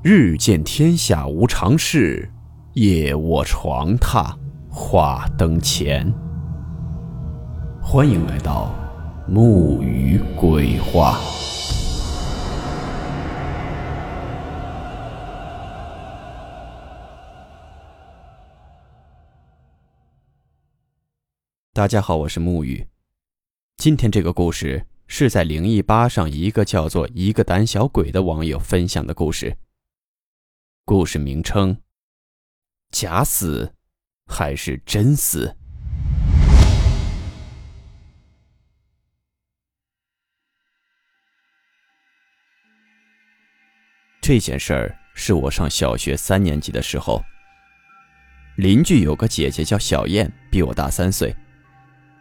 日见天下无常事，夜卧床榻话灯前。欢迎来到木鱼鬼话。大家好，我是木鱼。今天这个故事是在灵异吧上一个叫做“一个胆小鬼”的网友分享的故事。故事名称：假死还是真死？这件事儿是我上小学三年级的时候，邻居有个姐姐叫小燕，比我大三岁，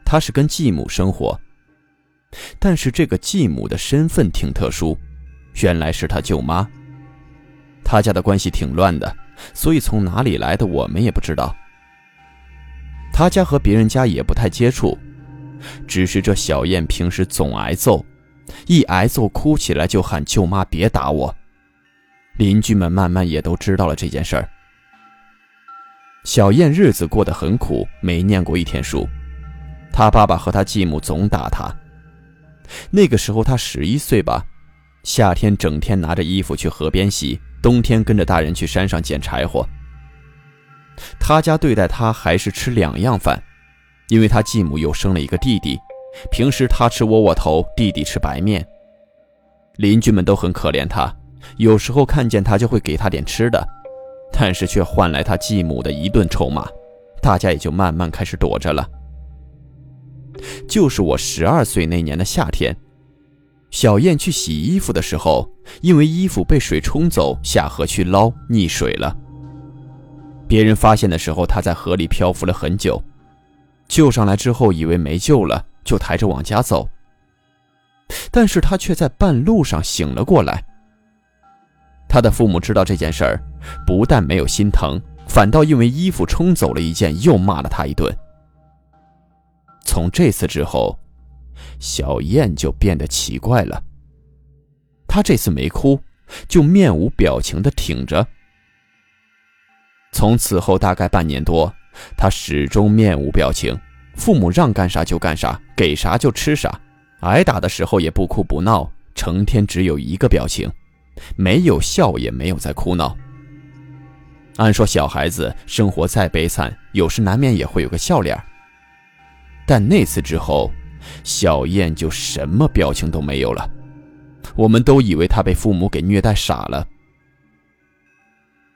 她是跟继母生活，但是这个继母的身份挺特殊，原来是她舅妈。他家的关系挺乱的，所以从哪里来的我们也不知道。他家和别人家也不太接触，只是这小燕平时总挨揍，一挨揍哭起来就喊舅妈别打我。邻居们慢慢也都知道了这件事儿。小燕日子过得很苦，没念过一天书，他爸爸和他继母总打他。那个时候他十一岁吧，夏天整天拿着衣服去河边洗。冬天跟着大人去山上捡柴火。他家对待他还是吃两样饭，因为他继母又生了一个弟弟，平时他吃窝窝头，弟弟吃白面。邻居们都很可怜他，有时候看见他就会给他点吃的，但是却换来他继母的一顿臭骂，大家也就慢慢开始躲着了。就是我十二岁那年的夏天。小燕去洗衣服的时候，因为衣服被水冲走，下河去捞溺水了。别人发现的时候，她在河里漂浮了很久。救上来之后，以为没救了，就抬着往家走。但是她却在半路上醒了过来。她的父母知道这件事儿，不但没有心疼，反倒因为衣服冲走了一件，又骂了她一顿。从这次之后。小燕就变得奇怪了。她这次没哭，就面无表情的挺着。从此后大概半年多，她始终面无表情，父母让干啥就干啥，给啥就吃啥，挨打的时候也不哭不闹，成天只有一个表情，没有笑也没有在哭闹。按说小孩子生活再悲惨，有时难免也会有个笑脸但那次之后。小燕就什么表情都没有了，我们都以为她被父母给虐待傻了。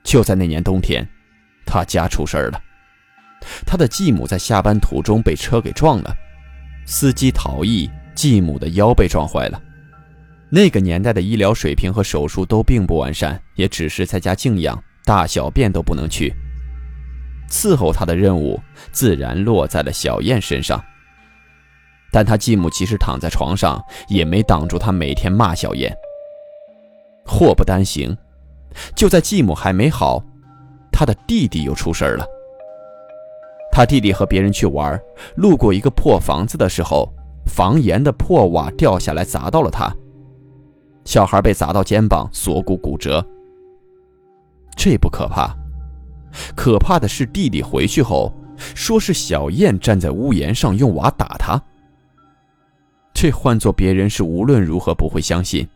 就在那年冬天，她家出事了，她的继母在下班途中被车给撞了，司机逃逸，继母的腰被撞坏了。那个年代的医疗水平和手术都并不完善，也只是在家静养，大小便都不能去。伺候她的任务自然落在了小燕身上。但他继母即使躺在床上，也没挡住他每天骂小燕。祸不单行，就在继母还没好，他的弟弟又出事了。他弟弟和别人去玩，路过一个破房子的时候，房檐的破瓦掉下来砸到了他。小孩被砸到肩膀，锁骨骨折。这不可怕，可怕的是弟弟回去后，说是小燕站在屋檐上用瓦打他。这换做别人是无论如何不会相信，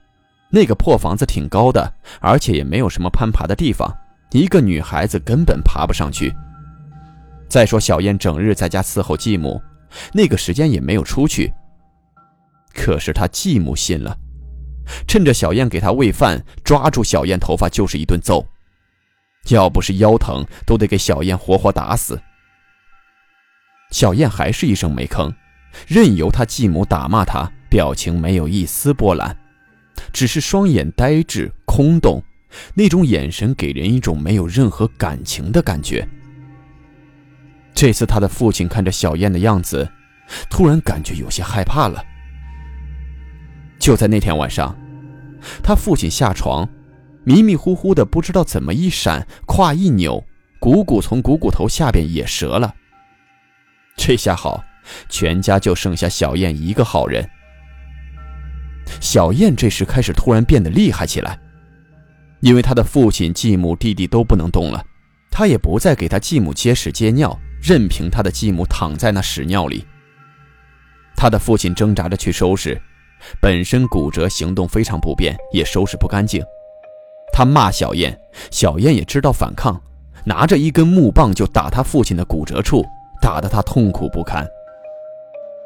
那个破房子挺高的，而且也没有什么攀爬的地方，一个女孩子根本爬不上去。再说小燕整日在家伺候继母，那个时间也没有出去。可是她继母信了，趁着小燕给她喂饭，抓住小燕头发就是一顿揍，要不是腰疼，都得给小燕活活打死。小燕还是一声没吭。任由他继母打骂他，表情没有一丝波澜，只是双眼呆滞空洞，那种眼神给人一种没有任何感情的感觉。这次他的父亲看着小燕的样子，突然感觉有些害怕了。就在那天晚上，他父亲下床，迷迷糊糊的，不知道怎么一闪，胯一扭，股骨从股骨头下边也折了。这下好。全家就剩下小燕一个好人。小燕这时开始突然变得厉害起来，因为他的父亲、继母、弟弟都不能动了，他也不再给他继母接屎接尿，任凭他的继母躺在那屎尿里。他的父亲挣扎着去收拾，本身骨折，行动非常不便，也收拾不干净。他骂小燕，小燕也知道反抗，拿着一根木棒就打他父亲的骨折处，打得他痛苦不堪。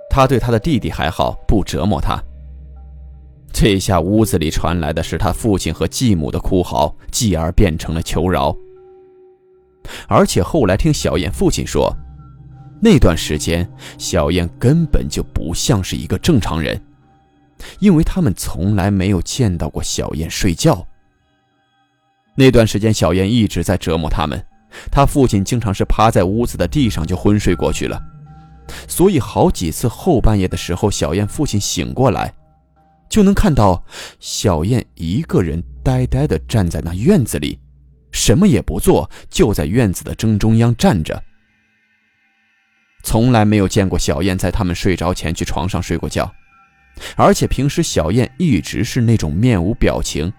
他对他的弟弟还好，不折磨他。这下屋子里传来的是他父亲和继母的哭嚎，继而变成了求饶。而且后来听小燕父亲说，那段时间小燕根本就不像是一个正常人，因为他们从来没有见到过小燕睡觉。那段时间小燕一直在折磨他们，他父亲经常是趴在屋子的地上就昏睡过去了。所以好几次后半夜的时候，小燕父亲醒过来，就能看到小燕一个人呆呆地站在那院子里，什么也不做，就在院子的正中央站着。从来没有见过小燕在他们睡着前去床上睡过觉，而且平时小燕一直是那种面无表情，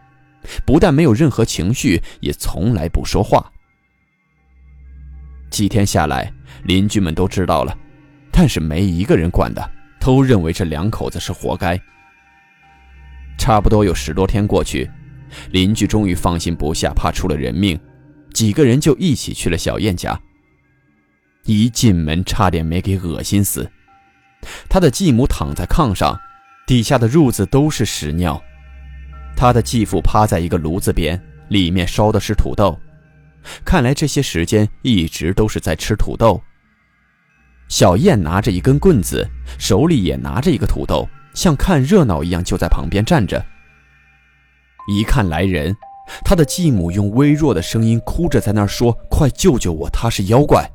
不但没有任何情绪，也从来不说话。几天下来，邻居们都知道了。但是没一个人管的，都认为这两口子是活该。差不多有十多天过去，邻居终于放心不下，怕出了人命，几个人就一起去了小燕家。一进门，差点没给恶心死。他的继母躺在炕上，底下的褥子都是屎尿。他的继父趴在一个炉子边，里面烧的是土豆，看来这些时间一直都是在吃土豆。小燕拿着一根棍子，手里也拿着一个土豆，像看热闹一样就在旁边站着。一看来人，他的继母用微弱的声音哭着在那儿说：“快救救我，他是妖怪。”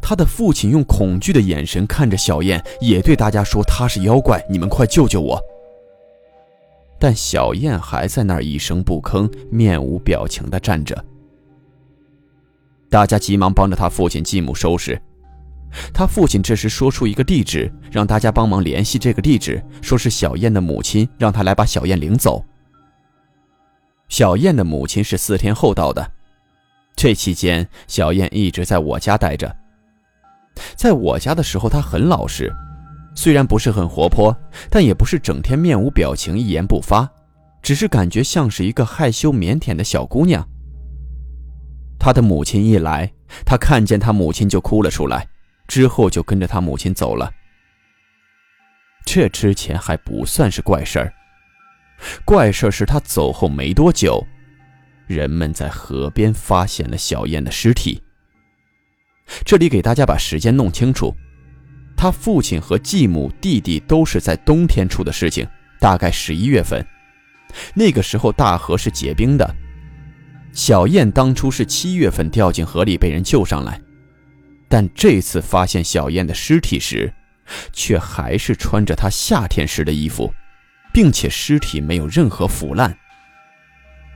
他的父亲用恐惧的眼神看着小燕，也对大家说：“他是妖怪，你们快救救我。”但小燕还在那儿一声不吭，面无表情地站着。大家急忙帮着他父亲、继母收拾。他父亲这时说出一个地址，让大家帮忙联系这个地址，说是小燕的母亲，让他来把小燕领走。小燕的母亲是四天后到的，这期间小燕一直在我家待着。在我家的时候，她很老实，虽然不是很活泼，但也不是整天面无表情、一言不发，只是感觉像是一个害羞腼腆的小姑娘。她的母亲一来，她看见她母亲就哭了出来。之后就跟着他母亲走了。这之前还不算是怪事儿，怪事儿是他走后没多久，人们在河边发现了小燕的尸体。这里给大家把时间弄清楚，他父亲和继母、弟弟都是在冬天出的事情，大概十一月份，那个时候大河是结冰的。小燕当初是七月份掉进河里被人救上来。但这次发现小燕的尸体时，却还是穿着她夏天时的衣服，并且尸体没有任何腐烂。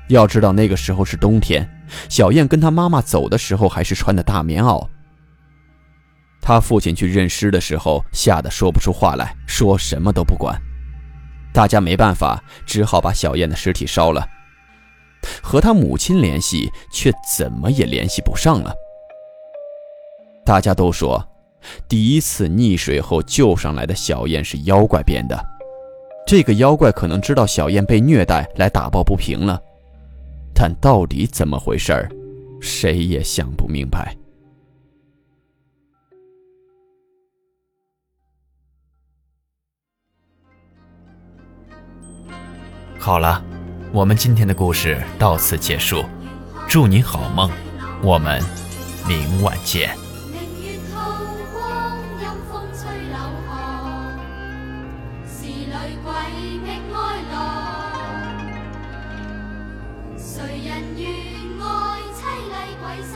要知道那个时候是冬天，小燕跟她妈妈走的时候还是穿的大棉袄。他父亲去认尸的时候，吓得说不出话来，说什么都不管。大家没办法，只好把小燕的尸体烧了。和他母亲联系，却怎么也联系不上了。大家都说，第一次溺水后救上来的小燕是妖怪变的。这个妖怪可能知道小燕被虐待，来打抱不平了。但到底怎么回事儿，谁也想不明白。好了，我们今天的故事到此结束。祝你好梦，我们明晚见。里鬼觅哀乐，谁人愿爱凄厉鬼身？